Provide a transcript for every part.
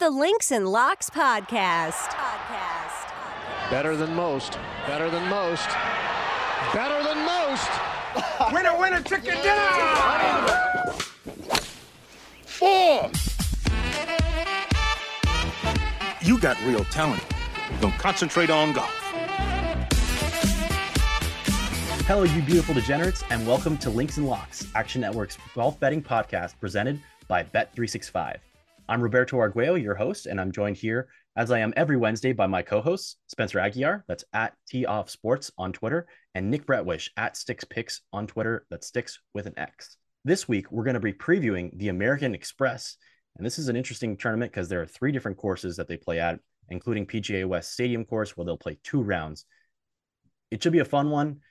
the Links and Locks podcast. Podcast. Better than most. Better than most. Better than most. winner, winner, chicken dinner. Four. You got real talent. Don't concentrate on golf. Hello, you beautiful degenerates, and welcome to Links and Locks, Action Network's golf betting podcast presented by Bet365. I'm Roberto Arguello, your host, and I'm joined here, as I am every Wednesday, by my co-hosts, Spencer Aguiar, that's at T Off Sports on Twitter, and Nick Bretwish at Sticks Picks on Twitter, that sticks with an X. This week, we're going to be previewing the American Express, and this is an interesting tournament because there are three different courses that they play at, including PGA West Stadium course, where they'll play two rounds. It should be a fun one.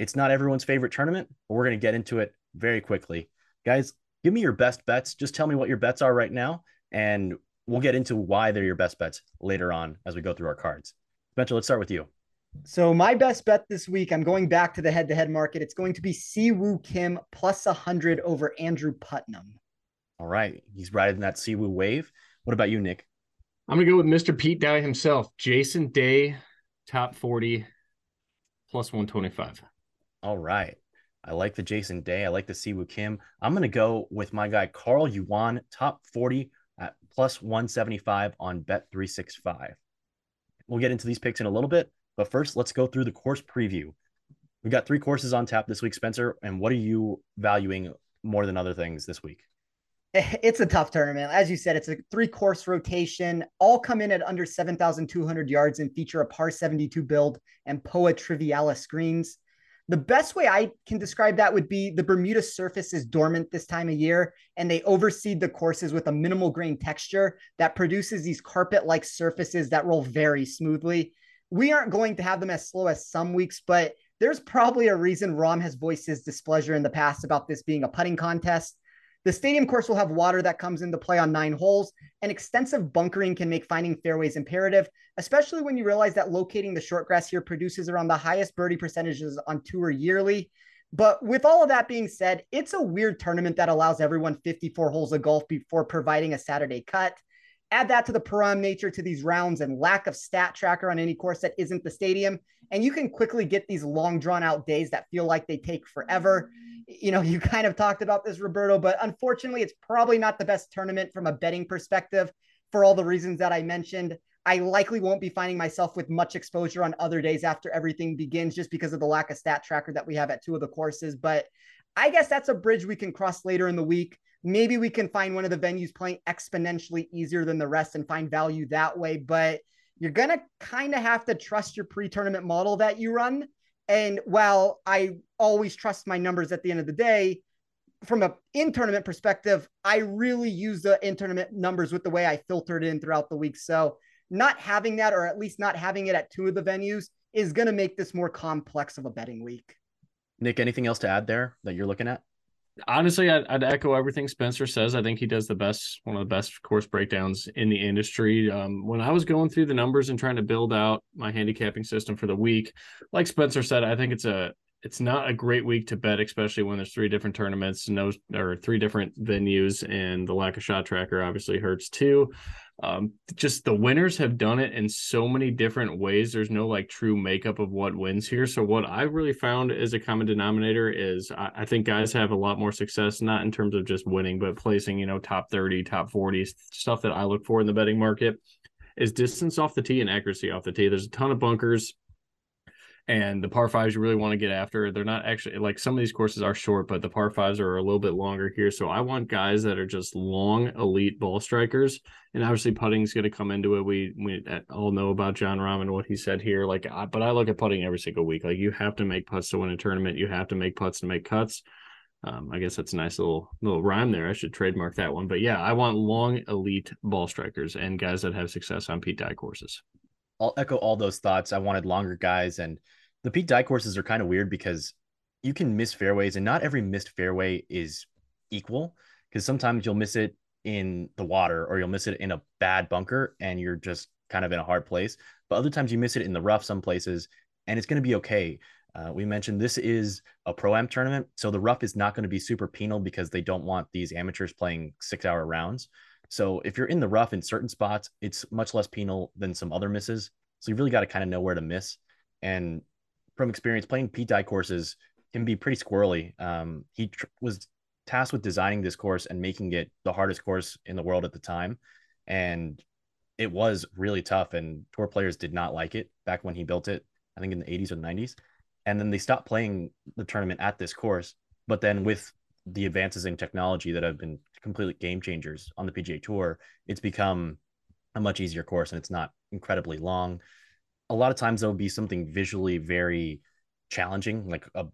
It's not everyone's favorite tournament, but we're going to get into it very quickly. Guys, give me your best bets. Just tell me what your bets are right now, and we'll get into why they're your best bets later on as we go through our cards. Spencer, let's start with you. So my best bet this week, I'm going back to the head-to-head market. It's going to be Siwoo Kim plus 100 over Andrew Putnam. All right, he's riding that Siwoo wave. What about you, Nick? I'm gonna go with Mr. Pete Dye himself, Jason Day, top 40 plus 125. All right. I like the Jason Day. I like the Siwoo Kim. I'm going to go with my guy, Carl Yuan, top 40 at plus 175 on Bet365. We'll get into these picks in a little bit, but first, let's go through the course preview. We've got three courses on tap this week, Spencer. And what are you valuing more than other things this week? It's a tough tournament. As you said, it's a three course rotation. All come in at under 7,200 yards and feature a par 72 build and POA Trivialis greens. The best way I can describe that would be the Bermuda surface is dormant this time of year, and they overseed the courses with a minimal grain texture that produces these carpet like surfaces that roll very smoothly. We aren't going to have them as slow as some weeks, but there's probably a reason Rahm has voiced his displeasure in the past about this being a putting contest. The stadium course will have water that comes into play on nine holes, and extensive bunkering can make finding fairways imperative, especially when you realize that locating the short grass here produces around the highest birdie percentages on tour yearly. But with all of that being said, it's a weird tournament that allows everyone 54 holes of golf before providing a Saturday cut. Add that to the pro am nature to these rounds and lack of stat tracker on any course that isn't the stadium, and you can quickly get these long drawn out days that feel like they take forever mm-hmm. you know, you kind of talked about this, Roberto, but unfortunately, it's probably not the best tournament from a betting perspective for all the reasons that I mentioned. I likely won't be finding myself with much exposure on other days after everything begins just because of the lack of stat tracker that we have at two of the courses. But I guess that's a bridge we can cross later in the week. Maybe we can find one of the venues playing exponentially easier than the rest and find value that way. But you're going to kind of have to trust your pre tournament model that you run and while I always trust my numbers at the end of the day, from a in tournament perspective, I really use the in tournament numbers with the way I filtered in throughout the week. So not having that, or at least not having it at two of the venues, is going to make this more complex of a betting week. Nick, anything else to add there that you're looking at? Honestly, I'd, I'd, echo everything Spencer says. I think he does the best, one of the best course breakdowns in the industry. Um, when I was going through the numbers and trying to build out my handicapping system for the week, like Spencer said, I think it's a it's not a great week to bet, especially when there's three different tournaments, no or three different venues, and the lack of shot tracker obviously hurts too um, just the winners have done it in so many different ways. There's no like true makeup of what wins here. So what I really found as a common denominator is I, I, think guys have a lot more success, not in terms of just winning, but placing, you know, top 30, top 40 stuff that I look for in the betting market is distance off the tee and accuracy off the tee. There's a ton of bunkers and the par fives you really want to get after. They're not actually like some of these courses are short, but the par fives are a little bit longer here. So I want guys that are just long, elite ball strikers. And obviously, putting's going to come into it. We we all know about Jon Rahm and what he said here. Like, but I look at putting every single week. Like, you have to make putts to win a tournament. You have to make putts to make cuts. Um, I guess that's a nice little little rhyme there. I should trademark that one. But yeah, I want long, elite ball strikers and guys that have success on Pete Dye courses. I'll echo all those thoughts. I wanted longer guys, and the Pete Dye courses are kind of weird because you can miss fairways, and not every missed fairway is equal. Because sometimes you'll miss it in the water, or you'll miss it in a bad bunker, and you're just kind of in a hard place. But other times you miss it in the rough, some places, and it's going to be okay. Uh, we mentioned this is a pro am tournament, so the rough is not going to be super penal because they don't want these amateurs playing six hour rounds. So if you're in the rough in certain spots, it's much less penal than some other misses. So you really got to kind of know where to miss. And from experience, playing Pete Dye courses can be pretty squirrely. Um, he tr- was tasked with designing this course and making it the hardest course in the world at the time. And it was really tough, and tour players did not like it back when he built it, I think in the 80s or 90s. And then they stopped playing the tournament at this course. But then with the advances in technology that have been completely game changers on the PGA Tour, it's become a much easier course and it's not incredibly long. A lot of times there'll be something visually very challenging, like a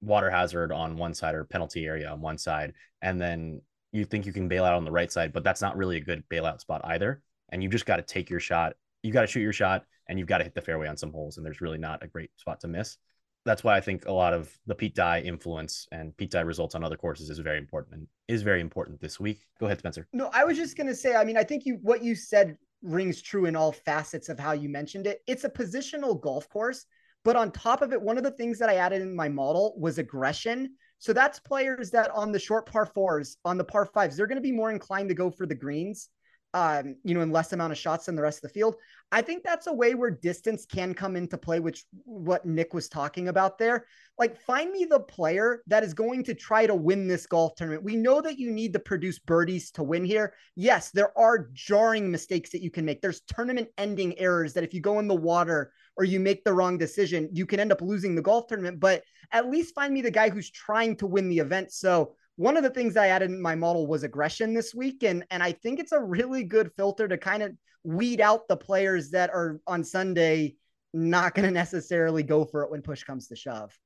water hazard on one side or penalty area on one side, and then you think you can bail out on the right side, but that's not really a good bailout spot either. And you've just got to take your shot. You've got to shoot your shot and you've got to hit the fairway on some holes. And there's really not a great spot to miss. That's why I think a lot of the Pete Dye influence and Pete Dye results on other courses is very important and is very important this week. Go ahead, Spencer. No, I was just gonna say, I mean, I think you what you said rings true in all facets of how you mentioned it. It's a positional golf course, but on top of it, one of the things that I added in my model was aggression. So that's players that on the short par fours, on the par fives, they're going to be more inclined to go for the greens um, you know, in less amount of shots than the rest of the field. I think that's a way where distance can come into play, which what Nick was talking about there. Like, find me the player that is going to try to win this golf tournament. We know that you need to produce birdies to win here. Yes, there are jarring mistakes that you can make. There's tournament ending errors that if you go in the water or you make the wrong decision, you can end up losing the golf tournament. But at least find me the guy who's trying to win the event. So, one of the things I added in my model was aggression this week. And, and I think it's a really good filter to kind of weed out the players that are on Sunday not going to necessarily go for it when push comes to shove.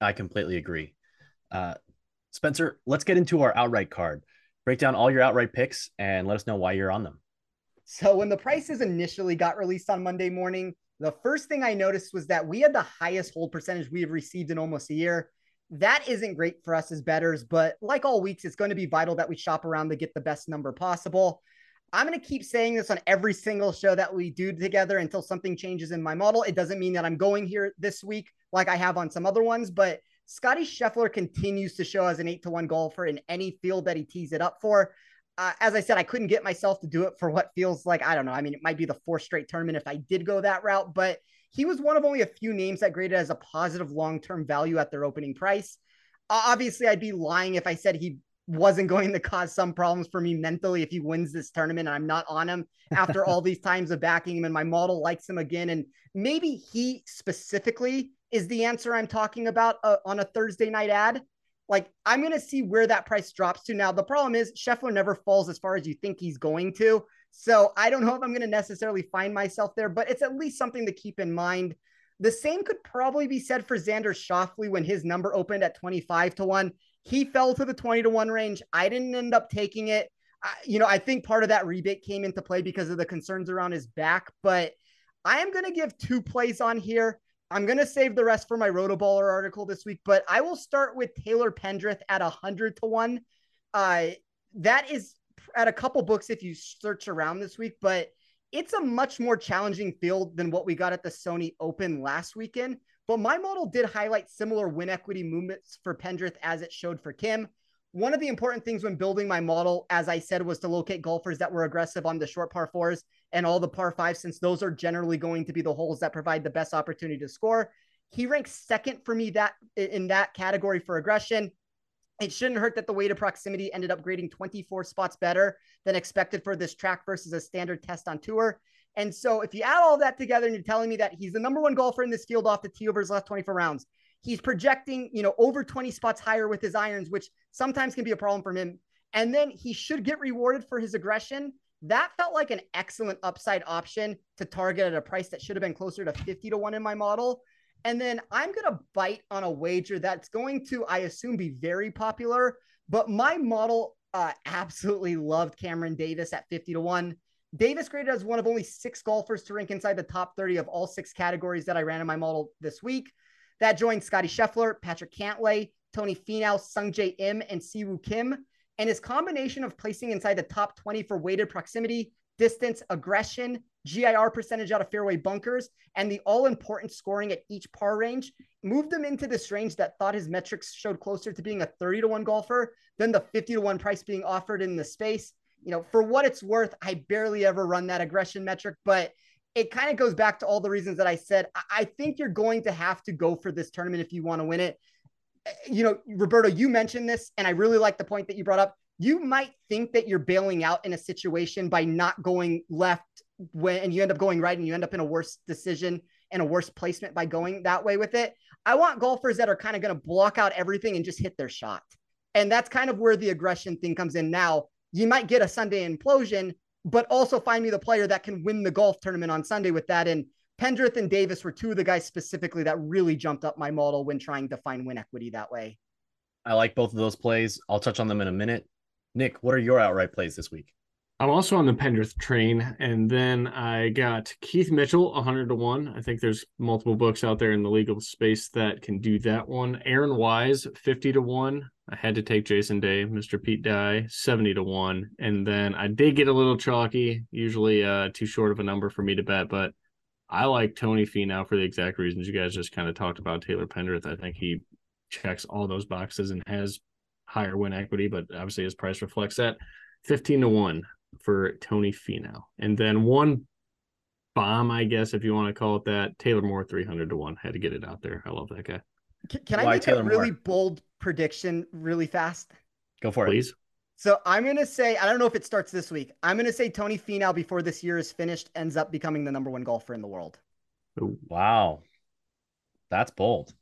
I completely agree. Uh, Spencer, let's get into our outright card. Break down all your outright picks and let us know why you're on them. So, when the prices initially got released on Monday morning, the first thing I noticed was that we had the highest hold percentage we have received in almost a year that isn't great for us as betters, but like all weeks, it's going to be vital that we shop around to get the best number possible. I'm going to keep saying this on every single show that we do together until something changes in my model. It doesn't mean that I'm going here this week like I have on some other ones, but Scotty Scheffler continues to show as an eight to one golfer in any field that he tees it up for. Uh, as I said, I couldn't get myself to do it for what feels like, I don't know. I mean, it might be the fourth straight tournament if I did go that route, but he was one of only a few names that graded as a positive long term value at their opening price. Obviously, I'd be lying if I said he wasn't going to cause some problems for me mentally if he wins this tournament and I'm not on him after all these times of backing him and my model likes him again. And maybe he specifically is the answer I'm talking about uh, on a Thursday night ad. Like, I'm going to see where that price drops to. Now, the problem is Scheffler never falls as far as you think he's going to. So I don't know if I'm going to necessarily find myself there, but it's at least something to keep in mind. The same could probably be said for Xander Schauffele when his number opened at 25 to 1. He fell to the 20 to 1 range. I didn't end up taking it. I, you know, I think part of that rebate came into play because of the concerns around his back, but I am going to give two plays on here. I'm going to save the rest for my Rotoballer article this week, but I will start with Taylor Pendrith at 100 to 1. Uh, that is at a couple books if you search around this week, but it's a much more challenging field than what we got at the Sony Open last weekend. But my model did highlight similar win equity movements for Pendrith as it showed for Kim. One of the important things when building my model, as I said, was to locate golfers that were aggressive on the short par fours and all the par fives, since those are generally going to be the holes that provide the best opportunity to score. He ranks second for me that in that category for aggression. It shouldn't hurt that the weighted proximity ended up grading 24 spots better than expected for this track versus a standard test on tour. And so if you add all that together and you're telling me that he's the number one golfer in this field off the tee over his last 24 rounds, he's projecting, you know, over 20 spots higher with his irons, which sometimes can be a problem for him. And then he should get rewarded for his aggression. That felt like an excellent upside option to target at a price that should have been closer to 50 to 1 in my model. And then I'm going to bite on a wager that's going to, I assume, be very popular. But my model uh, absolutely loved Cameron Davis at 50 to 1. Davis graded as one of only six golfers to rank inside the top 30 of all six categories that I ran in my model this week. That joined Scotty Scheffler, Patrick Cantlay, Tony Finau, Sungjae Im, and Siwoo Kim. And his combination of placing inside the top 20 for weighted proximity, distance, aggression, GIR percentage out of fairway bunkers, and the all important scoring at each par range moved him into this range that thought his metrics showed closer to being a 30 to 1 golfer than the 50 to 1 price being offered in the space. you know, for what it's worth, I barely ever run that aggression metric, but it kind of goes back to all the reasons that I said. I think you're going to have to go for this tournament if you want to win it. Eh, you know, Roberto, you mentioned this, and I really like the point that you brought up. You might think that you're bailing out in a situation by not going left when, and you end up going right, and you end up in a worse decision and a worse placement by going that way with it. I want golfers that are kind of going to block out everything and just hit their shot. And that's kind of where the aggression thing comes in now. You might get a Sunday implosion, but also find me the player that can win the golf tournament on Sunday with that. And Pendrith and Davis were two of the guys specifically that really jumped up my model when trying to find win equity that way. I like both of those plays. I'll touch on them in a minute. Nick, what are your outright plays this week? I'm also on the Pendrith train, and then I got Keith Mitchell 100 to one. I think there's multiple books out there in the legal space that can do that one. Aaron Wise 50 to one. I had to take Jason Day, Mr. Pete Dye 70 to one, and then I did get a little chalky. Usually, uh, too short of a number for me to bet, but I like Tony Finau for the exact reasons you guys just kind of talked about. Taylor Pendrith, I think he checks all those boxes and has higher win equity, but obviously his price reflects that. 15 to 1 for Tony Finau. And then one bomb, I guess, if you want to call it that, Taylor Moore, 300 to 1. Had to get it out there. I love that guy. Can, can I make Taylor a really Moore? bold prediction really fast? Go for Please. it. Please. So I'm going to say, I don't know if it starts this week. I'm going to say Tony Finau before this year is finished ends up becoming the number one golfer in the world. Wow. That's bold.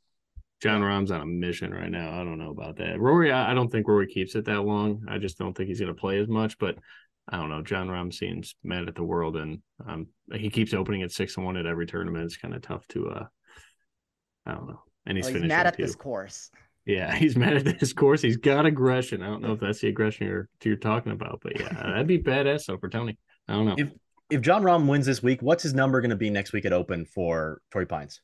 Jon Rahm's on a mission right now. I don't know about that. Rory, I don't think Rory keeps it that long. I just don't think he's going to play as much. But I don't know. Jon Rahm seems mad at the world, and um, he keeps opening at six and one at every tournament. It's kind of tough to, uh, I don't know. And he's, well, he's mad at too. this course. Yeah, he's mad at this course. He's got aggression. I don't know if that's the aggression you're you're talking about, but yeah, that'd be badass though for Tony. I don't know. If if Jon Rahm wins this week, what's his number going to be next week at Open for Torrey Pines?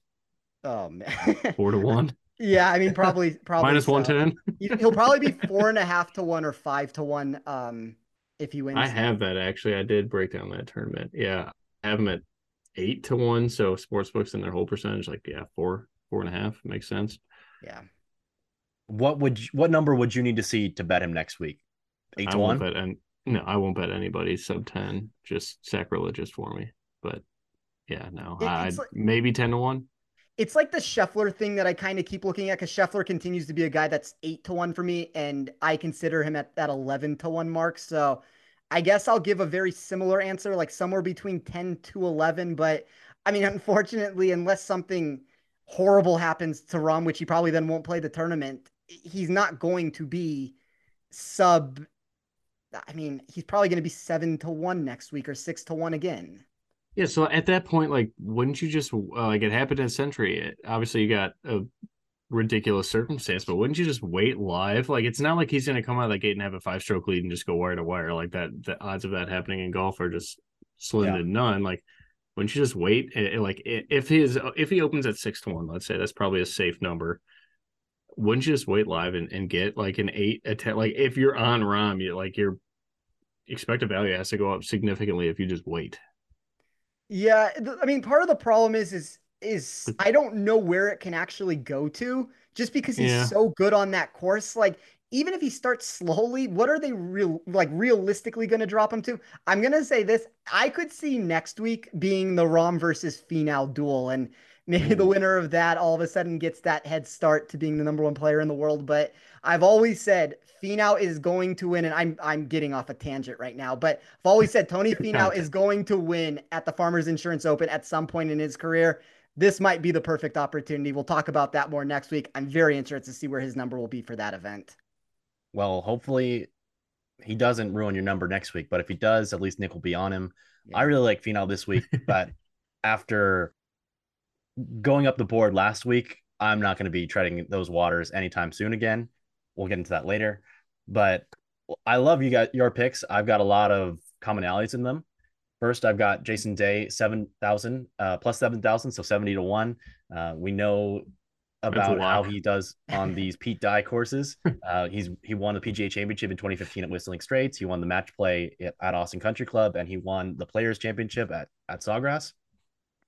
Oh man, four to one. Yeah, I mean probably probably minus one ten. He'll probably be four and a half to one or five to one. Um, if he wins. I have that actually. I did break down that tournament. Yeah, I have him at eight to one. So sportsbooks and their whole percentage, like yeah, four, four and a half makes sense. Yeah. What would you, what number would you need to see to bet him next week? Eight I to one. Bet and no, I won't bet anybody sub ten. Just sacrilegious for me. But yeah, no, I like, maybe ten to one. It's like the Scheffler thing that I kind of keep looking at because Scheffler continues to be a guy that's eight to one for me, and I consider him at that eleven to one mark. So I guess I'll give a very similar answer, like somewhere between 10 to 11. But I mean, unfortunately, unless something horrible happens to Rahm, which he probably then won't play the tournament, he's not going to be sub. I mean, he's probably going to be seven to one next week or six to one again. Yeah. So at that point, like, wouldn't you just, uh, like, it happened in Sentry? It, obviously, you got a ridiculous circumstance, but wouldn't you just wait live? Like it's not like he's going to come out of the gate and have a five stroke lead and just go wire to wire like that. The odds of that happening in golf are just slim yeah. to none. Like wouldn't you just wait? It, like if his if he opens at six to one, let's say that's probably a safe number. Wouldn't you just wait live and, and get like an eight a ten? Like if you're on Rahm, you like your expected value has to go up significantly if you just wait. Yeah, I mean, part of the problem is is is mm. I don't know where it can actually go to just because he's yeah. so good on that course. Like, even if he starts slowly, what are they real like realistically going to drop him to? I'm going to say this: I could see next week being the Rahm versus Finau duel, and maybe the mm. winner of that all of a sudden gets that head start to being the number one player in the world. But I've always said Finau is going to win, and I'm I'm getting off a tangent right now, but I've always said Tony Finau is going to win at the Farmers Insurance Open at some point in his career this might be the perfect opportunity. We'll talk about that more next week. I'm very interested to see where his number will be for that event. Well, hopefully he doesn't ruin your number next week, but if he does, at least Nick will be on him. Yeah. I really like Finau this week, but after going up the board last week, I'm not going to be treading those waters anytime soon again. We'll get into that later. But I love you got your picks. I've got a lot of commonalities in them. First, I've got Jason Day, 7,000 uh, plus 7,000, so 70 to 1. Uh, we know about how he does on these Pete Dye courses. Uh, he's he won the PGA Championship in 2015 at Whistling Straits. He won the match play at, at Austin Country Club, and he won the Players Championship at at Sawgrass.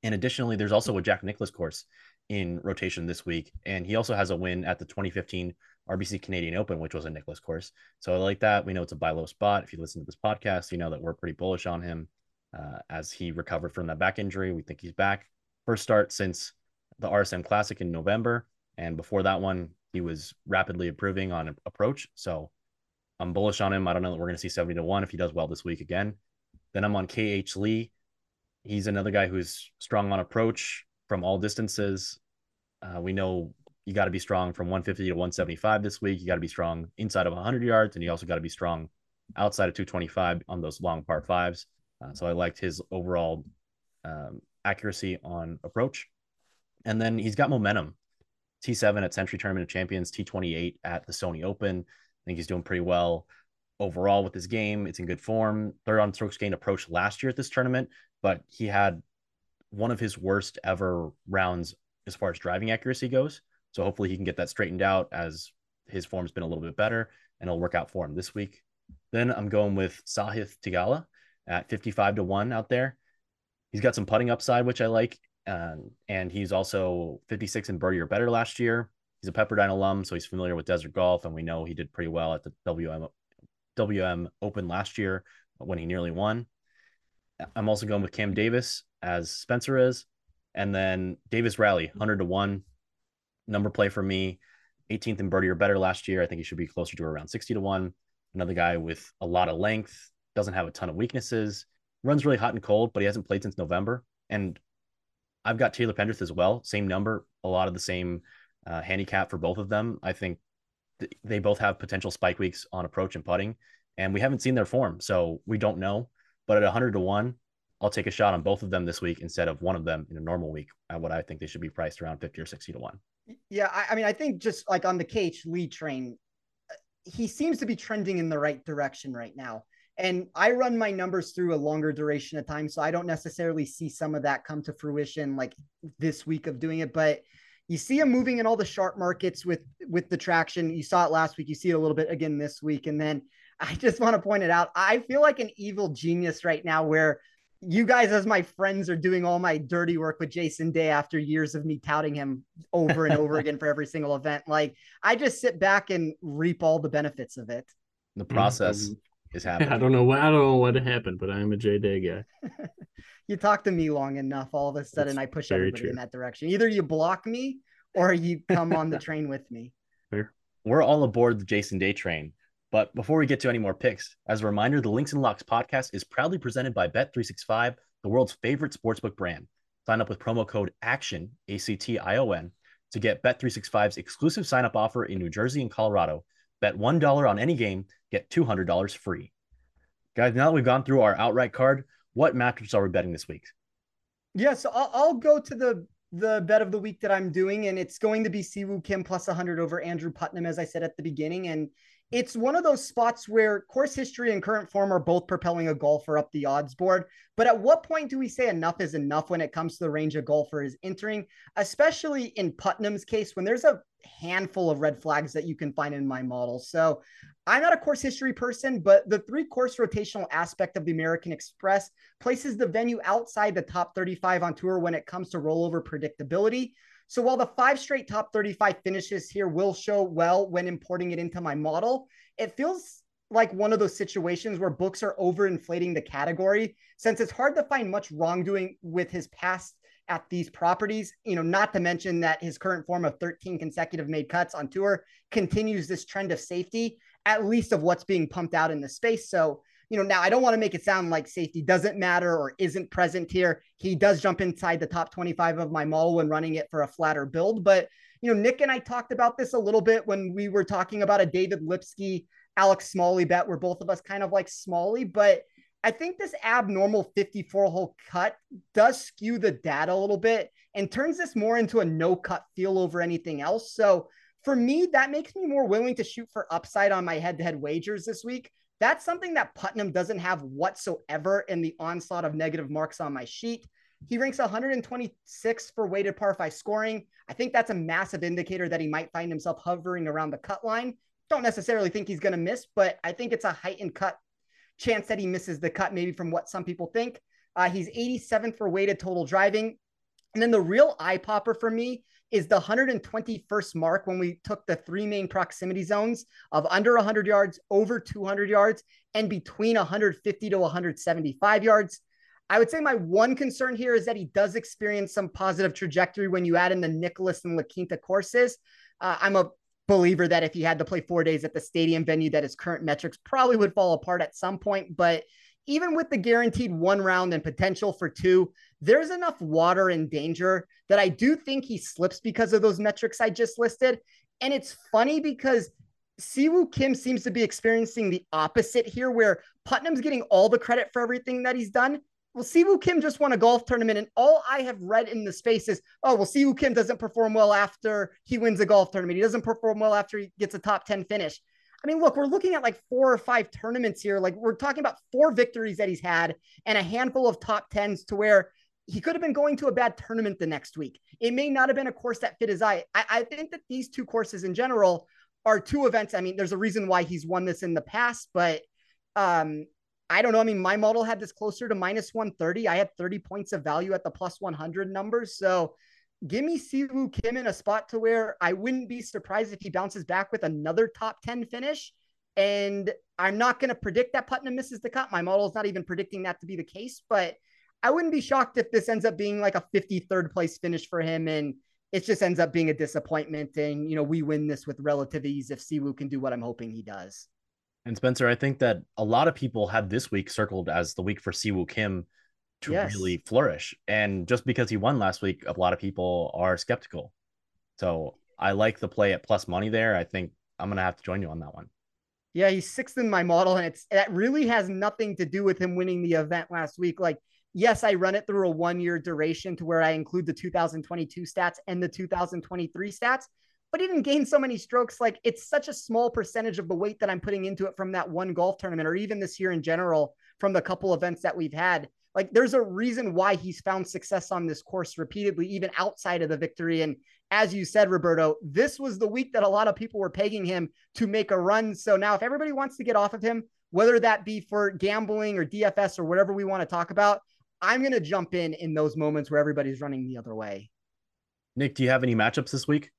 And additionally, there's also a Jack Nicklaus course in rotation this week, and he also has a win at the 2015 RBC Canadian Open, which was a Nicklaus course. So I like that. We know it's a buy low spot. If you listen to this podcast, you know that we're pretty bullish on him uh, as he recovered from that back injury. We think he's back. First start since the RSM Classic in November. And before that one, he was rapidly improving on approach. So I'm bullish on him. I don't know that we're going to see 70 to 1 if he does well this week again. Then I'm on KH Lee. He's another guy who's strong on approach from all distances. Uh, we know you got to be strong from 150 to 175 this week. You got to be strong inside of 100 yards, and you also got to be strong outside of 225 on those long par fives. Uh, so I liked his overall um, accuracy on approach. And then he's got momentum. T7 at Sentry Tournament of Champions, T28 at the Sony Open. I think he's doing pretty well overall with his game. It's in good form. Third on strokes gained approach last year at this tournament, but he had one of his worst ever rounds as far as driving accuracy goes. So hopefully he can get that straightened out as his form's been a little bit better and it'll work out for him this week. Then I'm going with Sahith Theegala at 55 to 1 out there. He's got some putting upside, which I like. Um, and he's also 56 in birdie or better last year. He's a Pepperdine alum, so he's familiar with desert golf, and we know he did pretty well at the WM WM Open last year when he nearly won. I'm also going with Cam Davis as Spencer is, and then Davis Riley, 100 to one number play for me. 18th in birdie or better last year. I think he should be closer to around 60 to one. Another guy with a lot of length, doesn't have a ton of weaknesses, runs really hot and cold, but he hasn't played since November. And I've got Taylor Pendrith as well, same number, a lot of the same uh, handicap for both of them. I think th- they both have potential spike weeks on approach and putting, and we haven't seen their form, so we don't know. But at 100 to one, I'll take a shot on both of them this week instead of one of them in a normal week. At what I think they should be priced around 50 or 60 to one. Yeah, I, I mean, I think just like on the KH Lee train, uh, he seems to be trending in the right direction right now. And I run my numbers through a longer duration of time. So I don't necessarily see some of that come to fruition like this week of doing it. But you see him moving in all the sharp markets with with the traction. You saw it last week. You see it a little bit again this week. And then I just want to point it out. I feel like an evil genius right now where you guys as my friends are doing all my dirty work with Jason Day after years of me touting him over and over again for every single event. Like I just sit back and reap all the benefits of it. The process mm-hmm is happening. I don't know what I don't know what happened, but I am a J Day guy. you talk to me long enough, all of a sudden That's I push everybody true. in that direction. Either you block me or you come on the train with me. Fair. We're all aboard the Jason Day train. But before we get to any more picks, as a reminder, the Links and Locks podcast is proudly presented by Bet365, the world's favorite sportsbook brand. Sign up with promo code ACTION, A C T I O N, to get Bet365's exclusive sign up offer in New Jersey and Colorado Bet $1 on any game, get $200 free. Guys, now that we've gone through our outright card, what matchups are we betting this week? Yeah, so I'll, I'll go to the the bet of the week that I'm doing, and it's going to be Siwoo Kim plus 100 over Andrew Putnam, as I said at the beginning. And it's one of those spots where course history and current form are both propelling a golfer up the odds board. But at what point do we say enough is enough when it comes to the range a golfer is entering, especially in Putnam's case, when there's a handful of red flags that you can find in my model. So I'm not a course history person, but the three course rotational aspect of the American Express places the venue outside the top 35 on tour when it comes to rollover predictability. So while the five straight top 35 finishes here will show well when importing it into my model, it feels like one of those situations where books are overinflating the category since it's hard to find much wrongdoing with his past at these properties. You know, not to mention that his current form of 13 consecutive made cuts on tour continues this trend of safety, at least of what's being pumped out in the space. So you know, now I don't want to make it sound like safety doesn't matter or isn't present here. He does jump inside the top 25 of my model when running it for a flatter build. But, you know, Nick and I talked about this a little bit when we were talking about a David Lipsky, Alex Smalley bet where both of us kind of like Smalley. But I think this abnormal 54 hole cut does skew the data a little bit and turns this more into a no cut feel over anything else. So for me, that makes me more willing to shoot for upside on my head to head wagers this week that's something that Putnam doesn't have whatsoever in the onslaught of negative marks on my sheet. He ranks 126 for weighted par five scoring. I think that's a massive indicator that he might find himself hovering around the cut line. Don't necessarily think he's going to miss, but I think it's a heightened cut chance that he misses the cut, maybe from what some people think. Uh, he's 87 for weighted total driving. And then the real eye popper for me is the 121st mark when we took the three main proximity zones of under 100 yards, over 200 yards, and between 150 to 175 yards. I would say my one concern here is that he does experience some positive trajectory when you add in the Nicklaus and La Quinta courses. Uh, I'm a believer that if he had to play four days at the stadium venue, that his current metrics probably would fall apart at some point. But even with the guaranteed one round and potential for two, there's enough water and danger that I do think he slips because of those metrics I just listed. And it's funny because Siwoo Kim seems to be experiencing the opposite here, where Putnam's getting all the credit for everything that he's done. Well, Siwoo Kim just won a golf tournament, and all I have read in the space is, oh, well, Siwoo Kim doesn't perform well after he wins a golf tournament. He doesn't perform well after he gets a top 10 finish. I mean, look, we're looking at like four or five tournaments here. Like we're talking about four victories that he's had and a handful of top tens to where he could have been going to a bad tournament the next week. It may not have been a course that fit his eye. I, I think that these two courses in general are two events. I mean, there's a reason why he's won this in the past, but um, I don't know. I mean, my model had this closer to minus 130. I had 30 points of value at the plus 100 numbers. So give me Siwoo Kim in a spot to where I wouldn't be surprised if he bounces back with another top 10 finish. And I'm not going to predict that Putnam misses the cut. My model is not even predicting that to be the case, but I wouldn't be shocked if this ends up being like a 53rd place finish for him. And it just ends up being a disappointment. And, you know, we win this with relative ease if Siwoo can do what I'm hoping he does. And Spencer, I think that a lot of people had this week circled as the week for Siwoo Kim to yes. really flourish. And just because he won last week, a lot of people are skeptical. So I like the play at plus money there. I think I'm gonna have to join you on that one. Yeah, he's sixth in my model, and it's that really has nothing to do with him winning the event last week. Like, yes, I run it through a one year duration to where I include the 2022 stats and the 2023 stats, but he didn't gain so many strokes. Like, it's such a small percentage of the weight that I'm putting into it from that one golf tournament, or even this year in general from the couple events that we've had like there's a reason why he's found success on this course repeatedly, even outside of the victory. And as you said, Roberto, this was the week that a lot of people were pegging him to make a run. So now, if everybody wants to get off of him, whether that be for gambling or DFS or whatever we want to talk about, I'm going to jump in in those moments where everybody's running the other way. Nick, do you have any matchups this week?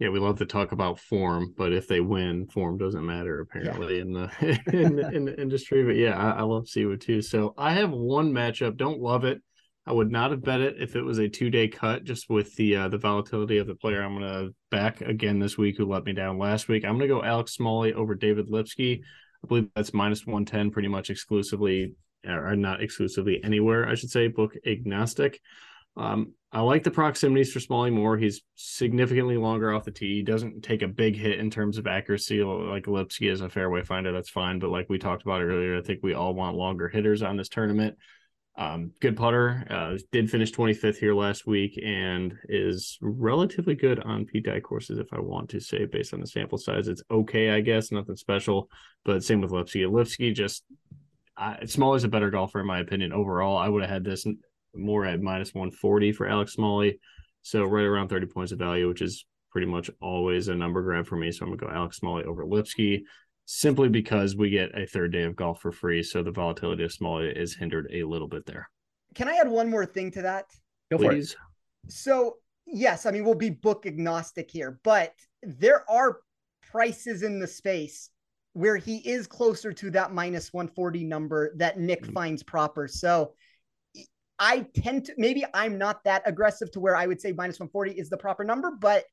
Yeah, we love to talk about form, but if they win, form doesn't matter apparently yeah. in the in, in, the industry. But yeah, I, I love Siwoo too. So I have one matchup. Don't love it. I would not have bet it if it was a two day cut, just with the uh, the volatility of the player I'm going to back again this week who let me down last week. I'm going to go Alex Smalley over David Lipsky. I believe that's minus one ten, pretty much exclusively or not exclusively anywhere. I should say book agnostic. Um, I like the proximities for Smalley more. He's significantly longer off the tee. He doesn't take a big hit in terms of accuracy. Like Lipsky is a fairway finder, that's fine. But like we talked about earlier, I think we all want longer hitters on this tournament. Um, good putter. Uh, did finish 25th here last week and is relatively good on Pete Dye courses. If I want to say, based on the sample size, it's okay, I guess, nothing special. But same with Lipsky. Lipsky just I, Smalley's a better golfer in my opinion overall. I would have had this more at minus 140 for Alex Smalley. So right around 30 points of value, which is pretty much always a number grab for me. So I'm gonna go Alex Smalley over Lipsky simply because we get a third day of golf for free. So the volatility of Smalley is hindered a little bit there. Can I add one more thing to that? Go Please. So yes, I mean we'll be book agnostic here, but there are prices in the space where he is closer to that minus 140 number that Nick mm-hmm. finds proper. So I tend to maybe I'm not that aggressive to where I would say minus 140 is the proper number, but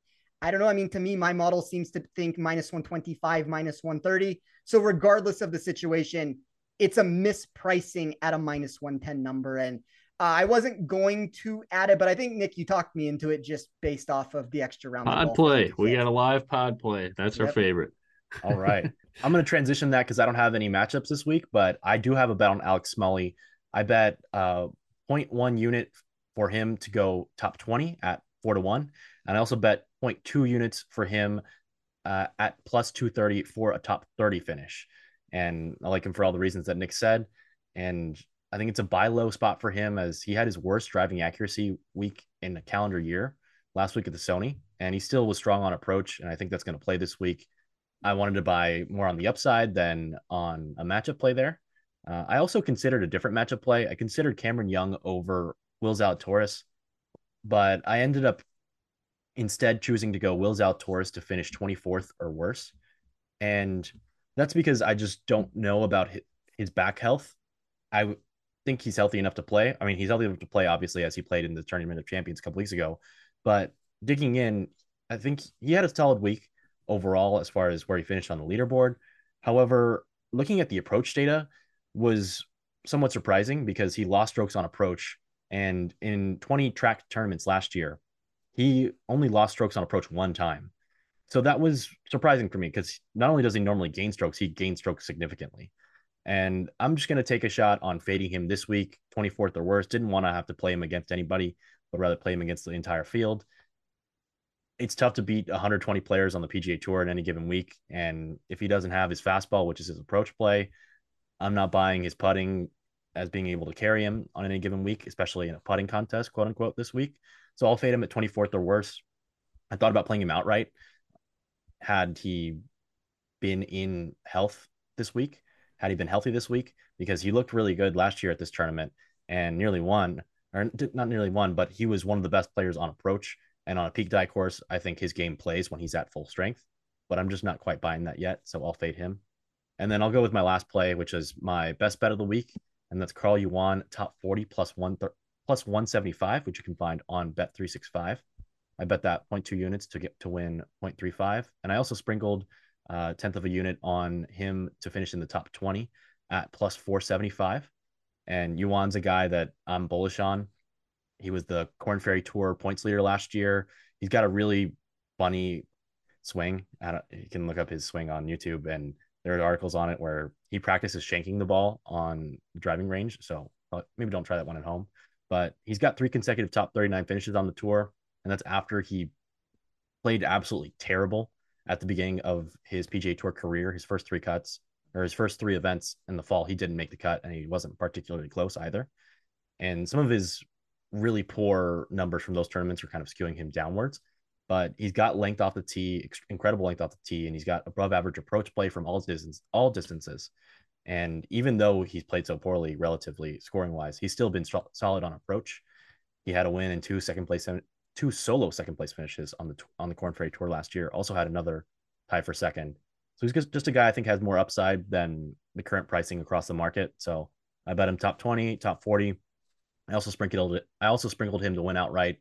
I don't know. I mean, to me, my model seems to think minus 125, minus 130. So, regardless of the situation, it's a mispricing at a minus 110 number. And uh, I wasn't going to add it, but I think Nick, you talked me into it just based off of the extra round. Pod play. We got a live pod play. That's yep. our favorite. All right. I'm going to transition that because I don't have any matchups this week, but I do have a bet on Alex Smalley. I bet uh, 0.1 unit for him to go top 20 at four to one. And I also bet 0.2 units for him uh, at plus 230 for a top 30 finish. And I like him for all the reasons that Nick said. And I think it's a buy low spot for him as he had his worst driving accuracy week in a calendar year last week at the Sony. And he still was strong on approach. And I think that's going to play this week. I wanted to buy more on the upside than on a matchup play there. Uh, I also considered a different matchup play. I considered Cameron Young over Will Zalatoris, but I ended up instead choosing to go Will Zalatoris to finish 24th or worse. And that's because I just don't know about his back health. I think he's healthy enough to play. I mean, he's healthy enough to play, obviously, as he played in the Tournament of Champions a couple weeks ago. But digging in, I think he had a solid week overall as far as where he finished on the leaderboard. However, looking at the approach data was somewhat surprising because he lost strokes on approach. And in 20 track tournaments last year, he only lost strokes on approach one time. So that was surprising for me because not only does he normally gain strokes, he gains strokes significantly. And I'm just going to take a shot on fading him this week, 24th or worse. Didn't want to have to play him against anybody, but rather play him against the entire field. It's tough to beat 120 players on the PGA Tour in any given week. And if he doesn't have his fastball, which is his approach play, I'm not buying his putting as being able to carry him on any given week, especially in a putting contest, quote unquote, this week. So I'll fade him at 24th or worse. I thought about playing him outright had he been in health this week, had he been healthy this week, because he looked really good last year at this tournament and nearly won, or not nearly won, but he was one of the best players on approach and on a Pete Dye course. I think his game plays when he's at full strength, but I'm just not quite buying that yet. So I'll fade him. And then I'll go with my last play, which is my best bet of the week, and that's Carl Yuan top 40 plus one plus 175, which you can find on Bet365. I bet that 0.2 units to get to win 0.35. And I also sprinkled uh, tenth of a unit on him to finish in the top 20 at plus 475. And Yuan's a guy that I'm bullish on. He was the Corn Ferry Tour points leader last year. He's got a really funny swing. you can look up his swing on YouTube, and there are articles on it where he practices shanking the ball on driving range. So uh, maybe don't try that one at home but he's got three consecutive top 39 finishes on the tour. And that's after he played absolutely terrible at the beginning of his PGA Tour career. His first three cuts or his first three events in the fall, he didn't make the cut and he wasn't particularly close either. And some of his really poor numbers from those tournaments are kind of skewing him downwards. But he's got length off the tee, incredible length off the tee, and he's got above average approach play from all distance, all distances. And even though he's played so poorly, relatively scoring wise, he's still been solid on approach. He had a win in two second place, two solo second place finishes on the on the Corn Ferry Tour last year. Also had another tie for second. So he's just, just a guy I think has more upside than the current pricing across the market. So I bet him top twenty, top forty. I also sprinkled. I also sprinkled him to win outright.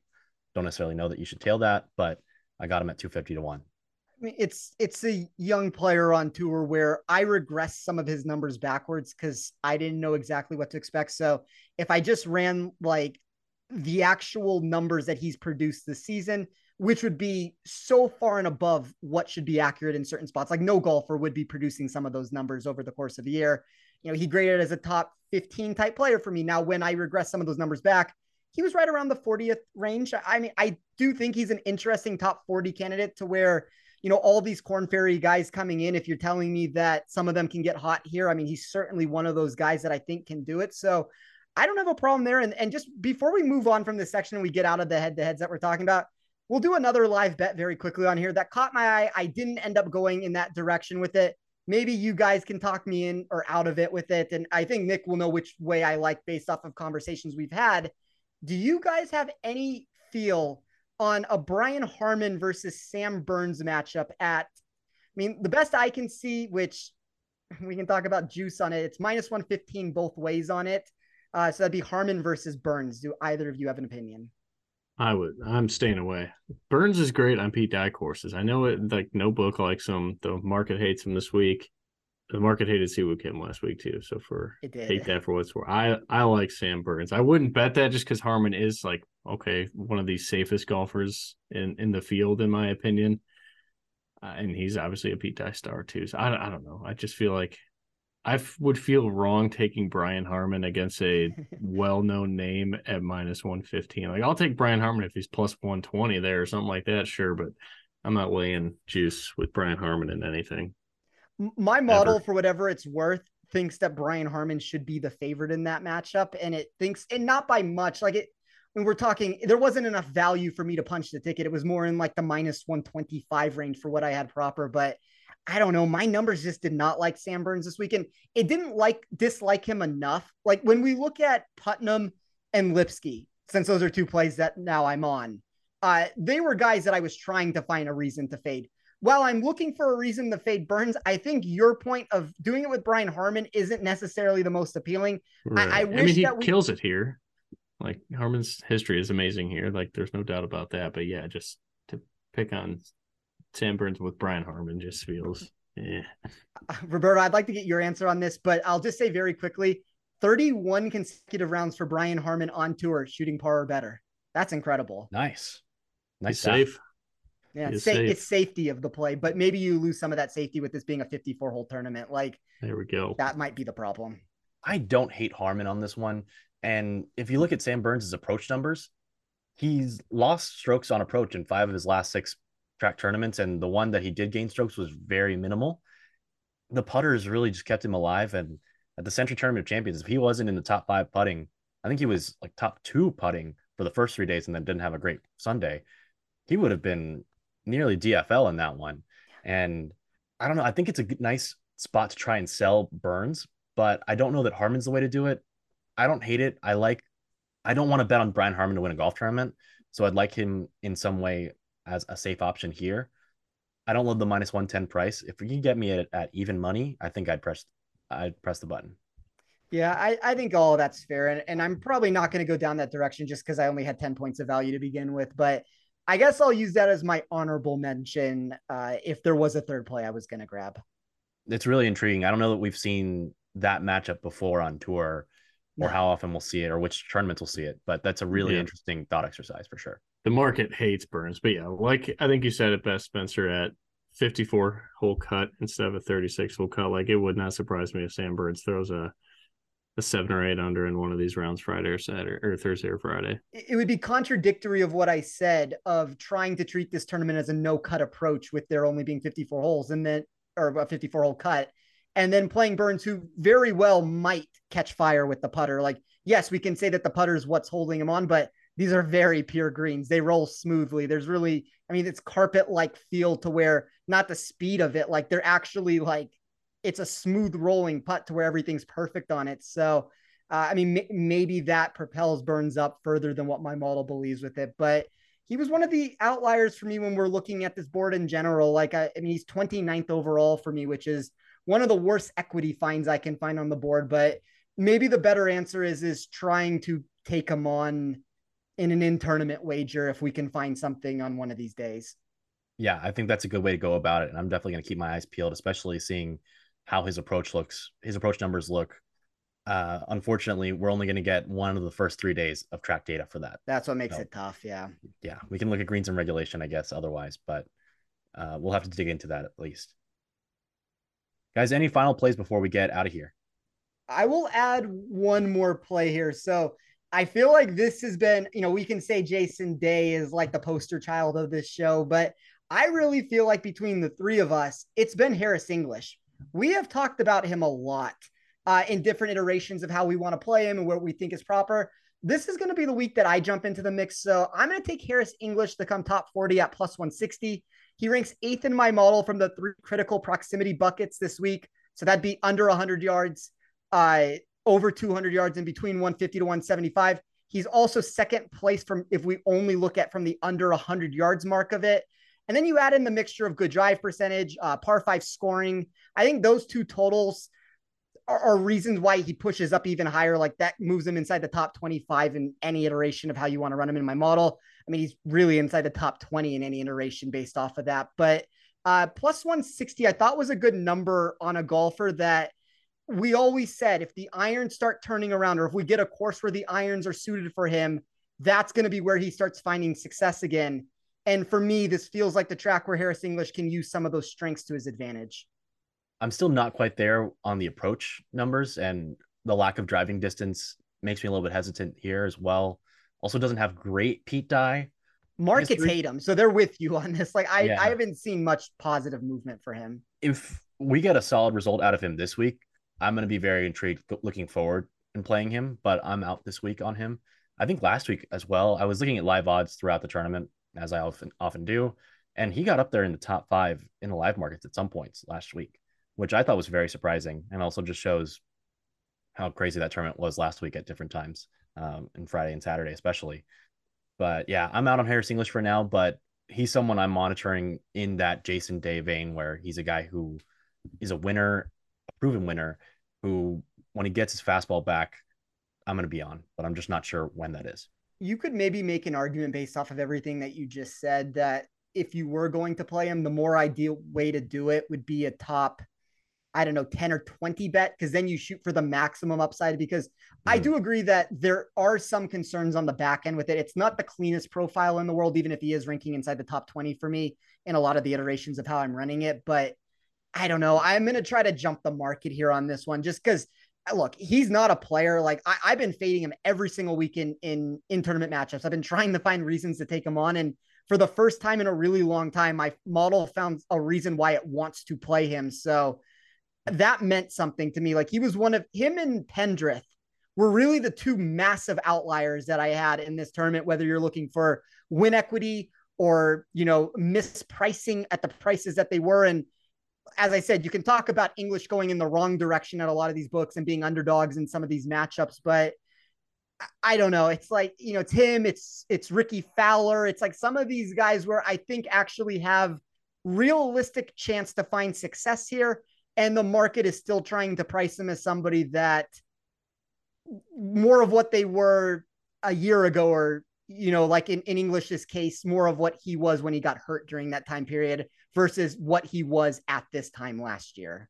Don't necessarily know that you should tail that, but I got him at two fifty to one. I mean, it's it's a young player on tour where I regress some of his numbers backwards because I didn't know exactly what to expect. So if I just ran like the actual numbers that he's produced this season, which would be so far and above what should be accurate in certain spots, like no golfer would be producing some of those numbers over the course of a year. You know, he graded as a top 15 type player for me. Now, when I regress some of those numbers back, he was right around the 40th range. I mean, I do think he's an interesting top 40 candidate to where you know, all these Corn Ferry guys coming in, if you're telling me that some of them can get hot here, I mean, he's certainly one of those guys that I think can do it. So I don't have a problem there. And, and just before we move on from this section and we get out of the head to heads that we're talking about, we'll do another live bet very quickly on here that caught my eye. I didn't end up going in that direction with it. Maybe you guys can talk me in or out of it with it. And I think Nick will know which way I like based off of conversations we've had. Do you guys have any feel on a Brian Harman versus Sam Burns matchup at, I mean, the best I can see, which we can talk about juice on it, it's minus 115 both ways on it. Uh, so that'd be Harman versus Burns. Do either of you have an opinion? I would. I'm staying away. Burns is great on Pete Dye courses. I know it like no book likes him. The market hates him this week the market hated Siwoo Kim last week too. So for hate that for what's worth. I I like Sam Burns. I wouldn't bet that just because Harman is like okay one of the safest golfers in in the field in my opinion, uh, and he's obviously a Pete Dye star too. So I I don't know. I just feel like I f- would feel wrong taking Brian Harman against a well known name at minus one fifteen. Like I'll take Brian Harman if he's plus one twenty there or something like that. Sure, but I'm not laying juice with Brian Harman in anything my model Ever. for whatever it's worth thinks that Brian Harman should be the favorite in that matchup, and it thinks, and not by much. Like it, when we're talking, there wasn't enough value for me to punch the ticket. It was more in like the minus 125 range for what I had proper, but I don't know. My numbers just did not like Sam Burns this weekend. It didn't like dislike him enough. Like when we look at Putnam and Lipsky, since those are two plays that now I'm on, uh, they were guys that I was trying to find a reason to fade. While I'm looking for a reason to fade Burns, I think your point of doing it with Brian Harman isn't necessarily the most appealing. Right. I, I I, wish mean, he that we kills it here. Like Harman's history is amazing here. Like, there's no doubt about that. But yeah, just to pick on Sam Burns with Brian Harman just feels. Yeah. Roberto, I'd like to get your answer on this, but I'll just say very quickly 31 consecutive rounds for Brian Harman on tour, shooting par or better. That's incredible. Nice. Nice Nice safe. Yeah, He is sa- safe. it's safety of the play, but maybe you lose some of that safety with this being a 54 hole tournament. Like There we go. that might be the problem. I don't hate Harman on this one. And if you look at Sam Burns' approach numbers, he's lost strokes on approach in five of his last six track tournaments. And the one that he did gain strokes was very minimal. The putters really just kept him alive. And at the Sentry Tournament of Champions, if he wasn't in the top five putting, I think he was like top two putting for the first three days and then didn't have a great Sunday. He would have been nearly DFL in that one. And I don't know. I think it's a nice spot to try and sell Burns, but I don't know that Harman's the way to do it. I don't hate it. I like, I don't want to bet on Brian Harman to win a golf tournament. So I'd like him in some way as a safe option here. I don't love the minus 110 price. If you can get me at, at even money, I think I'd press, I'd press the button. Yeah, I, I think all that's fair. And, and I'm probably not going to go down that direction just because I only had 10 points of value to begin with. But I guess I'll use that as my honorable mention uh, if there was a third play I was going to grab. It's really intriguing. I don't know that we've seen that matchup before on tour or No. how often we'll see it or which tournaments we'll see it, but that's a really Yeah. interesting thought exercise for sure. The market hates Burns, but yeah, like I think you said it best, Spencer, at 54 hole cut instead of a 36 hole cut. Like it would not surprise me if Sam Burns throws a a seven or eight under in one of these rounds Friday or Saturday or Thursday or Friday. it would be contradictory of what I said of trying to treat this tournament as a no cut approach with there only being 54 holes and then or a 54 hole cut and then playing Burns who very well might catch fire with the putter. Like yes we can say that the putter is what's holding him on but these are very pure greens. They roll smoothly. There's really I mean it's carpet like feel to where not the speed of it like they're actually like it's a smooth rolling putt to where everything's perfect on it so uh, I mean, m- maybe that propels Burns up further than what my model believes with it, but he was one of the outliers for me when we're looking at this board in general. Like, I, I mean, he's 29th overall for me, which is one of the worst equity finds I can find on the board. But maybe the better answer is is trying to take him on in an in tournament wager if we can find something on one of these days. Yeah, I think that's a good way to go about it. And I'm definitely going to keep my eyes peeled, especially seeing how his approach looks, his approach numbers look. Uh, unfortunately, we're only going to get one of the first three days of track data for that. That's what makes No. it tough. Yeah. Yeah, we can look at greens and regulation, I guess, otherwise, but uh, we'll have to dig into that at least. Guys, any final plays before we get out of here? I will add one more play here. So I feel like this has been, you know, we can say Jason Day is like the poster child of this show, but I really feel like between the three of us, it's been Harris English. We have talked about him a lot uh, in different iterations of how we want to play him and what we think is proper. This is going to be the week that I jump into the mix. So I'm going to take Harris English to come top 40 at plus 160. He ranks eighth in my model from the three critical proximity buckets this week. So that'd be under 100 yards, uh, over 200 yards, and between 150 to 175. He's also second place from if we only look at from the under 100 yards mark of it. And then you add in the mixture of good drive percentage, uh, par five scoring. I think those two totals are, are reasons why he pushes up even higher. Like that moves him inside the top 25 in any iteration of how you want to run him in my model. I mean, he's really inside the top 20 in any iteration based off of that. But uh, plus 160, I thought was a good number on a golfer that we always said if the irons start turning around or if we get a course where the irons are suited for him, that's going to be where he starts finding success again. And for me, this feels like the track where Harris English can use some of those strengths to his advantage. I'm still not quite there on the approach numbers, and the lack of driving distance makes me a little bit hesitant here as well. Also, doesn't have great Pete Dye. Markets History- hate him, so they're with you on this. Like I, Yeah. I haven't seen much positive movement for him. If we get a solid result out of him this week, I'm going to be very intrigued looking forward and playing him, but I'm out this week on him. I think last week as well, I was looking at live odds throughout the tournament, as I often often do, and he got up there in the top five in the live markets at some points last week, which I thought was very surprising, and also just shows how crazy that tournament was last week at different times, um, and Friday and Saturday especially. But yeah, I'm out on Harris English for now, but he's someone I'm monitoring in that Jason Day vein where he's a guy who is a winner, a proven winner, who when he gets his fastball back, I'm going to be on, but I'm just not sure when that is. You could maybe make an argument based off of everything that you just said that if you were going to play him, the more ideal way to do it would be a top I don't know, 10 or 20 bet, because then you shoot for the maximum upside. Because mm-hmm. I do agree that there are some concerns on the back end with it. It's not the cleanest profile in the world, even if he is ranking inside the top 20 for me in a lot of the iterations of how I'm running it. But I don't know. I'm going to try to jump the market here on this one just because look, he's not a player. Like I, have been fading him every single week in, in in tournament matchups. I've been trying to find reasons to take him on, and for the first time in a really long time, my model found a reason why it wants to play him. So that meant something to me. Like he was one of him and Pendrith were really the two massive outliers that I had in this tournament, whether you're looking for win equity or, you know, mispricing at the prices that they were. And as I said, you can talk about English going in the wrong direction at a lot of these books and being underdogs in some of these matchups, but I don't know. It's like, you know, Tim, it's it's Ricky Fowler. It's like some of these guys where I think actually have realistic chance to find success here and the market is still trying to price them as somebody that more of what they were a year ago or you know like in, in english's case more of what he was when he got hurt during that time period versus what he was at this time last year.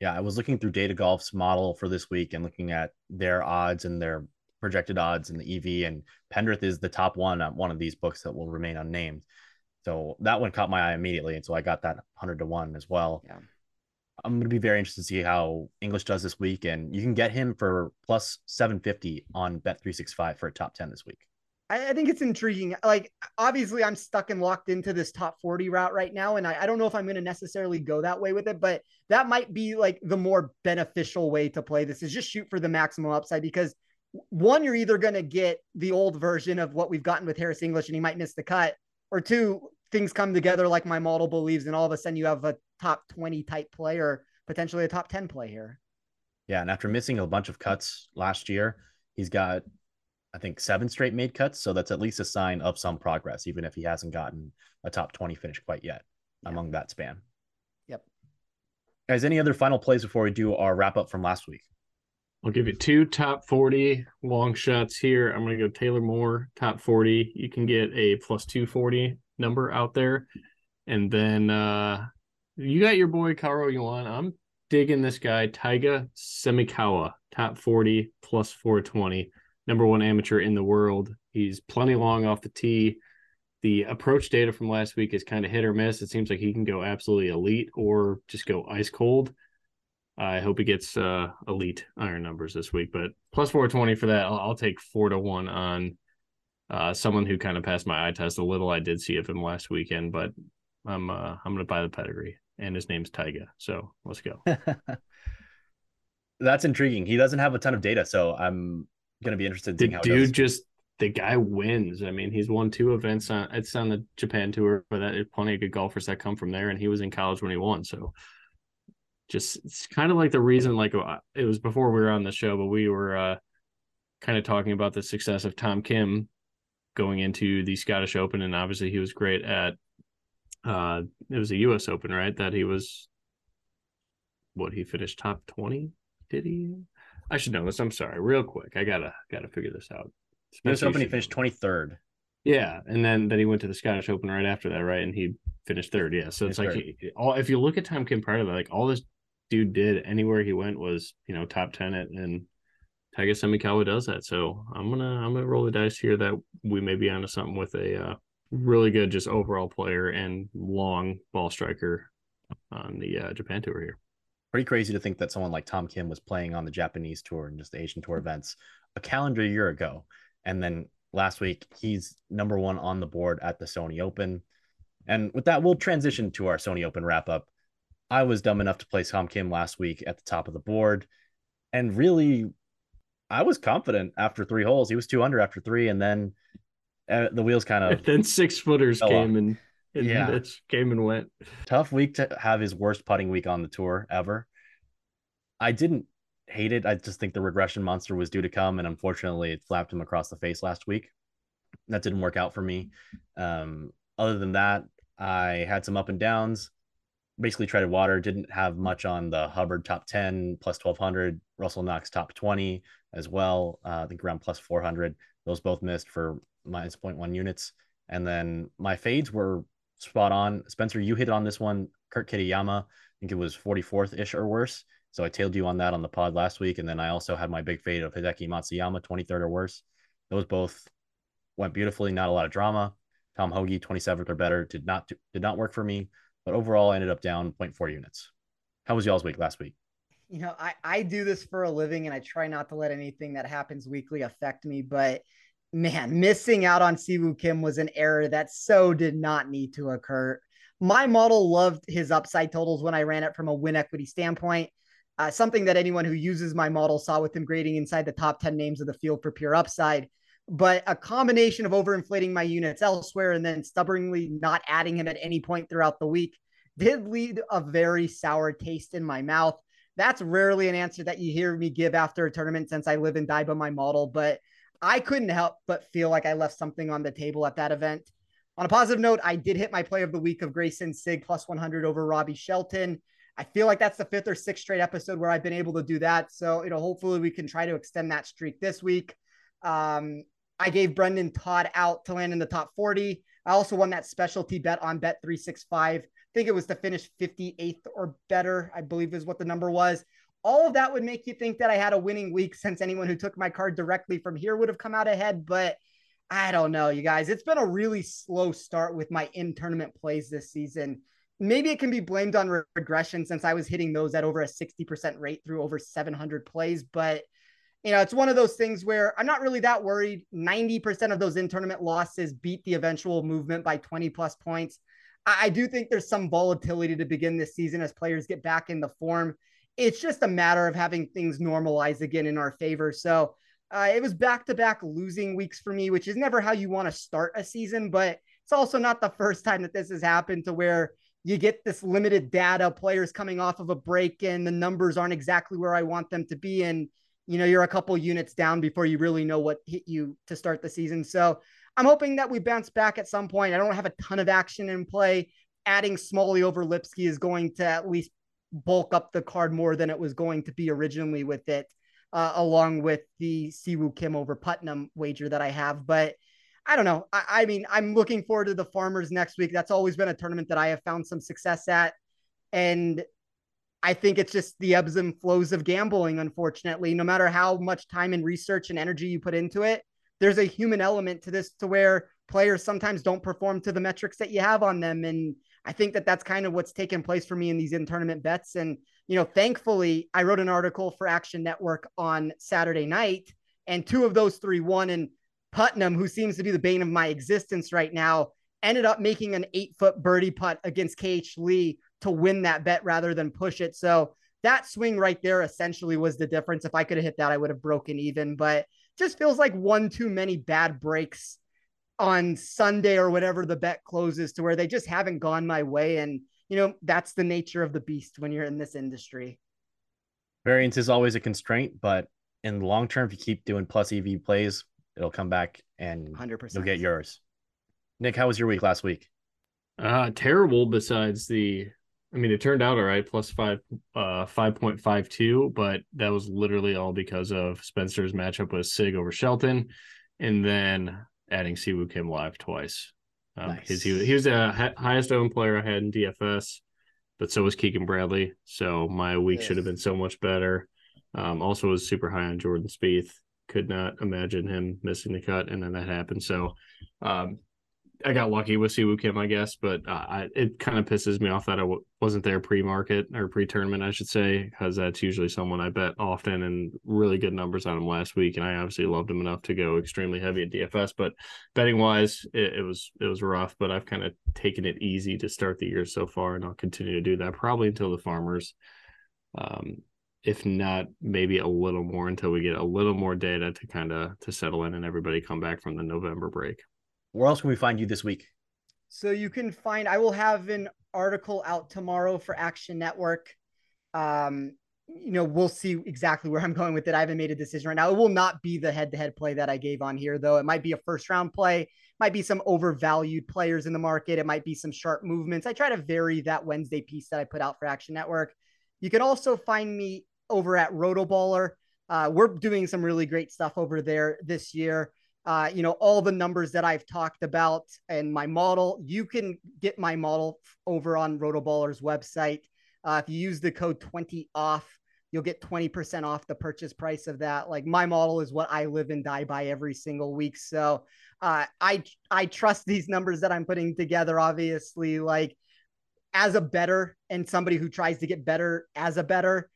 Yeah i was looking through data golf's model for this week and looking at their odds and their projected odds in the ev and pendrith is the top one on one of these books that will remain unnamed. So that one caught my eye immediately and so i got that 100 to 1 as well. Yeah I'm going to be very interested to see how English does this week. And you can get him for plus 750 on Bet365 for a top 10 this week. I, think it's intriguing. Like, obviously, I'm stuck and locked into this top 40 route right now. And I, I don't know if I'm going to necessarily go that way with it, but that might be like the more beneficial way to play this is just shoot for the maximum upside because one, you're either going to get the old version of what we've gotten with Harris English and he might miss the cut, or two, things come together like my model believes, and all of a sudden you have a top 20 type play or potentially a top 10 play here. Yeah. And after missing a bunch of cuts last year, he's got, I think, seven straight made cuts. So that's at least a sign of some progress, even if he hasn't gotten a top 20 finish quite yet yeah. among that span. Yep. Guys, any other final plays before we do our wrap up from last week? I'll give you two top 40 long shots here. I'm going to go Taylor Moore, top 40. You can get a plus 240 number out there. And then uh, you got your boy Carl Yuan. I'm digging this guy, Taiga Semikawa, top 40 plus 420, number one amateur in the world. He's plenty long off the tee. The approach data from last week is kind of hit or miss. It seems like he can go absolutely elite or just go ice cold. I hope he gets uh, elite iron numbers this week, but plus 420 for that. I'll, I'll take four to one on uh, someone who kind of passed my eye test a little. I did see of him last weekend, but I'm uh, I'm going to buy the pedigree, and his name's Taiga. So let's go. That's intriguing. He doesn't have a ton of data, so I'm going to be interested. In how the dude just the guy wins. I mean, he's won two events on it's on the Japan tour, but that is plenty of good golfers that come from there, and he was in college when he won. So just it's kind of like the reason like uh, it was before we were on the show, but we were uh kind of talking about the success of Tom Kim going into the Scottish Open, and obviously he was great at. Uh, it was a U.S. Open, right? That he was. What he finished top twenty? Did he? I should know this. I'm sorry. Real quick, I gotta gotta figure this out. U.S. Open, he finished twenty third. Yeah, and then then he went to the Scottish Open right after that, right? And he finished third. Yeah, so it's like he, all if you look at Tom Kim prior to that, like all this dude did anywhere he went was you know top ten it, and Taiga Semikawa does that. So I'm gonna I'm gonna roll the dice here that we may be onto something with a uh, really good just overall player and long ball striker on the uh, Japan tour here. Pretty crazy to think that someone like Tom Kim was playing on the Japanese tour and just the Asian tour events a calendar year ago, and then last week he's number one on the board at the Sony Open. And with that, we'll transition to our Sony Open wrap up. I was dumb enough to place Tom Kim last week at the top of the board and really I was confident after three holes. He was two under after three, and then uh, the wheels kind of. then six footers came and, and yeah, came and went. Tough week to have his worst putting week on the tour ever. I didn't hate it. I just think the regression monster was due to come, and unfortunately, it slapped him across the face last week. that didn't work out for me. Um, other than that, I had some up and downs. Basically, treaded water. Didn't have much on the Hubbard top ten plus twelve hundred. Russell Knox top twenty as well. Uh, I think around plus four hundred. Those both missed for minus 0.1 units. And then my fades were spot on. Spencer, you hit it on this one. Kurt Kitayama, I think it was 44th ish or worse. So I tailed you on that on the pod last week. And then I also had my big fade of Hideki Matsuyama, 23rd or worse. Those both went beautifully, not a lot of drama. Tom Hoge, 27th or better, did not did not work for me. But overall, I ended up down 0.4 units. How was y'all's week last week? You know, I, I do this for a living and I try not to let anything that happens weekly affect me. But man, missing out on Siwoo Kim was an error that so did not need to occur. My model loved his upside totals when I ran it from a win equity standpoint. Uh, something that anyone who uses my model saw with him grading inside the top 10 names of the field for pure upside. But a combination of overinflating my units elsewhere and then stubbornly not adding him at any point throughout the week did lead a very sour taste in my mouth. That's rarely an answer that you hear me give after a tournament since I live and die by my model. But I couldn't help but feel like I left something on the table at that event. On a positive note, I did hit my play of the week of Greyson Sigg plus 100 over Robby Shelton. I feel like that's the fifth or sixth straight episode where I've been able to do that. So, you know, hopefully we can try to extend that streak this week. Um, I gave Brendon Todd out to land in the top 40. I also won that specialty bet on Bet 365. I think it was to finish 58th or better, I believe is what the number was. All of that would make you think that I had a winning week since anyone who took my card directly from here would have come out ahead. But I don't know, you guys. It's been a really slow start with my in tournament plays this season. Maybe it can be blamed on regression since I was hitting those at over a 60% rate through over 700 plays. But, you know, it's one of those things where I'm not really that worried. 90% of those in tournament losses beat the eventual movement by 20 plus points. I do think there's some volatility to begin this season as players get back in the form it's just a matter of having things normalize again in our favor. So uh, it was back to back losing weeks for me, which is never how you want to start a season, but it's also not the first time that this has happened to where you get this limited data players coming off of a break and the numbers aren't exactly where I want them to be. And, you know, you're a couple units down before you really know what hit you to start the season. So I'm hoping that we bounce back at some point. I don't have a ton of action in play. Adding Smalley over Lipsky is going to at least bulk up the card more than it was going to be originally with it, uh, along with the Siwoo Kim over Putnam wager that I have. But I don't know. I, I, mean, I'm looking forward to the Farmers next week. That's always been a tournament that I have found some success at. And I think it's just the ebbs and flows of gambling, unfortunately. No matter how much time and research and energy you put into it, there's a human element to this to where players sometimes don't perform to the metrics that you have on them. And I think that that's kind of what's taken place for me in these in tournament bets. And, you know, thankfully, I wrote an article for Action Network on Saturday night, and two of those three won. And Putnam, who seems to be the bane of my existence right now, ended up making an eight foot birdie putt against KH Lee to win that bet rather than push it. So that swing right there essentially was the difference. If I could have hit that, I would have broken even, but just feels like one too many bad breaks on Sunday or whatever the bet closes to where they just haven't gone my way. And, you know, that's the nature of the beast when you're in this industry. Variance is always a constraint, but in the long term, if you keep doing plus EV plays, it'll come back and 100%. you'll get yours. Nick, how was your week last week? Uh, terrible besides the I mean, it turned out all right, plus five, uh, five point five two, but that was literally all because of Spencer's matchup with Sigg over Shelton, and then adding Siwoo Kim live twice. Um, nice. His, he, he was the highest owned player I had in DFS, but so was Keegan Bradley. So my week yes. should have been so much better. Um, also was super high on Jordan Spieth. Could not imagine him missing the cut, and then that happened. So um, I got lucky with Siwoo Kim, I guess, but uh, I, it kind of pisses me off that I w- wasn't there pre-market or pre-tournament, I should say, because that's usually someone I bet often and really good numbers on him last week, and I obviously loved him enough to go extremely heavy at DFS. But betting wise, it, it was it was rough, but I've kind of taken it easy to start the year so far, and I'll continue to do that probably until the farmers. Um, if not maybe a little more until we get a little more data to kind of to settle in and everybody come back from the November break. Where else can we find you this week? So you can find, I will have an article out tomorrow for Action Network. Um, you know, we'll see exactly where I'm going with it. I haven't made a decision right now. It will not be the head to head play that I gave on here, though. It might be a first round play, might be some overvalued players in the market. It might be some sharp movements. I try to vary that Wednesday piece that I put out for Action Network. You can also find me over at Rotoballer. Uh, we're doing some really great stuff over there this year. Uh, you know, all the numbers that I've talked about and my model, you can get my model over on Rotoballer's website. Uh, if you use the code 20 off, you'll get 20% off the purchase price of that. Like my model is what I live and die by every single week. So uh, I I trust these numbers that I'm putting together. Obviously, like as a better and somebody who tries to get better as a better,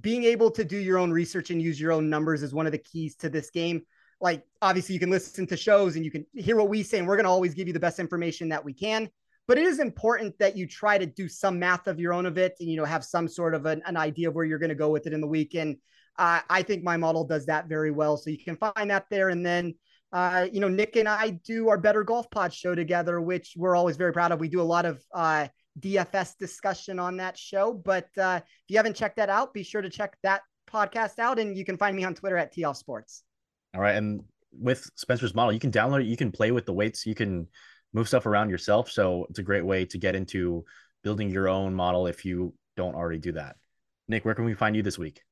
being able to do your own research and use your own numbers is one of the keys to this game. Like obviously you can listen to shows and you can hear what we say, and we're going to always give you the best information that we can. But it is important that you try to do some math of your own of it and you know have some sort of an, an idea of where you're going to go with it in the week. And uh, i think my model does that very well. So you can find that there. And then uh, you know nick and i do our better golf pod show together which we're always very proud of. We do a lot of uh, dfs discussion on that show. But uh, if you haven't checked that out be sure to check that podcast out. And you can find me on twitter at tl sports all right and with spencer's model you can download it you can play with the weights you can move stuff around yourself. So it's a great way to get into building your own model if you don't already do that. Nick, where can we find you this week?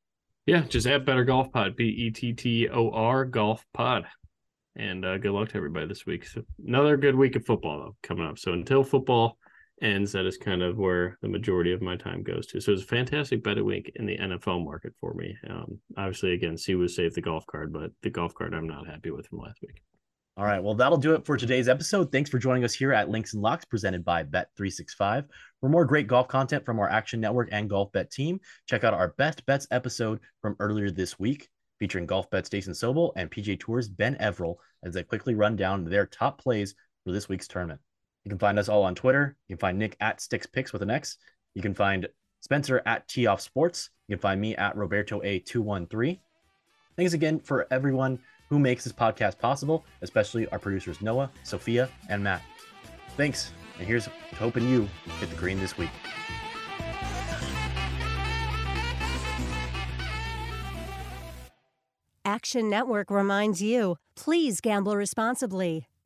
Yeah, just add Better Golf Pod, B E T T O R Golf Pod. And uh, good luck to everybody this week. So another good week of football though coming up. So until football ends, that is kind of where the majority of my time goes to. So it's a fantastic bet a week in the NFL market for me. Um, obviously, again, Siwoo saved the golf card, but the golf card I'm not happy with from last week. All right. Well, that'll do it for today's episode. Thanks for joining us here at Links and Locks, presented by Bet365. For more great golf content from our Action Network and Golf Bet team, check out our Best Bets episode from earlier this week, featuring Golf Bet's Jason Sobel and PGA Tour's Ben Everill as they quickly run down their top plays for this week's tournament. You can find us all on Twitter. You can find Nick at Sticks Picks with an X. You can find Spencer at Tee Off Sports. You can find me at Roberto A213. Thanks again for everyone who makes this podcast possible, especially our producers Noah, Sophia, and Matt. Thanks, and here's hoping you hit the green this week. Action Network reminds you please gamble responsibly.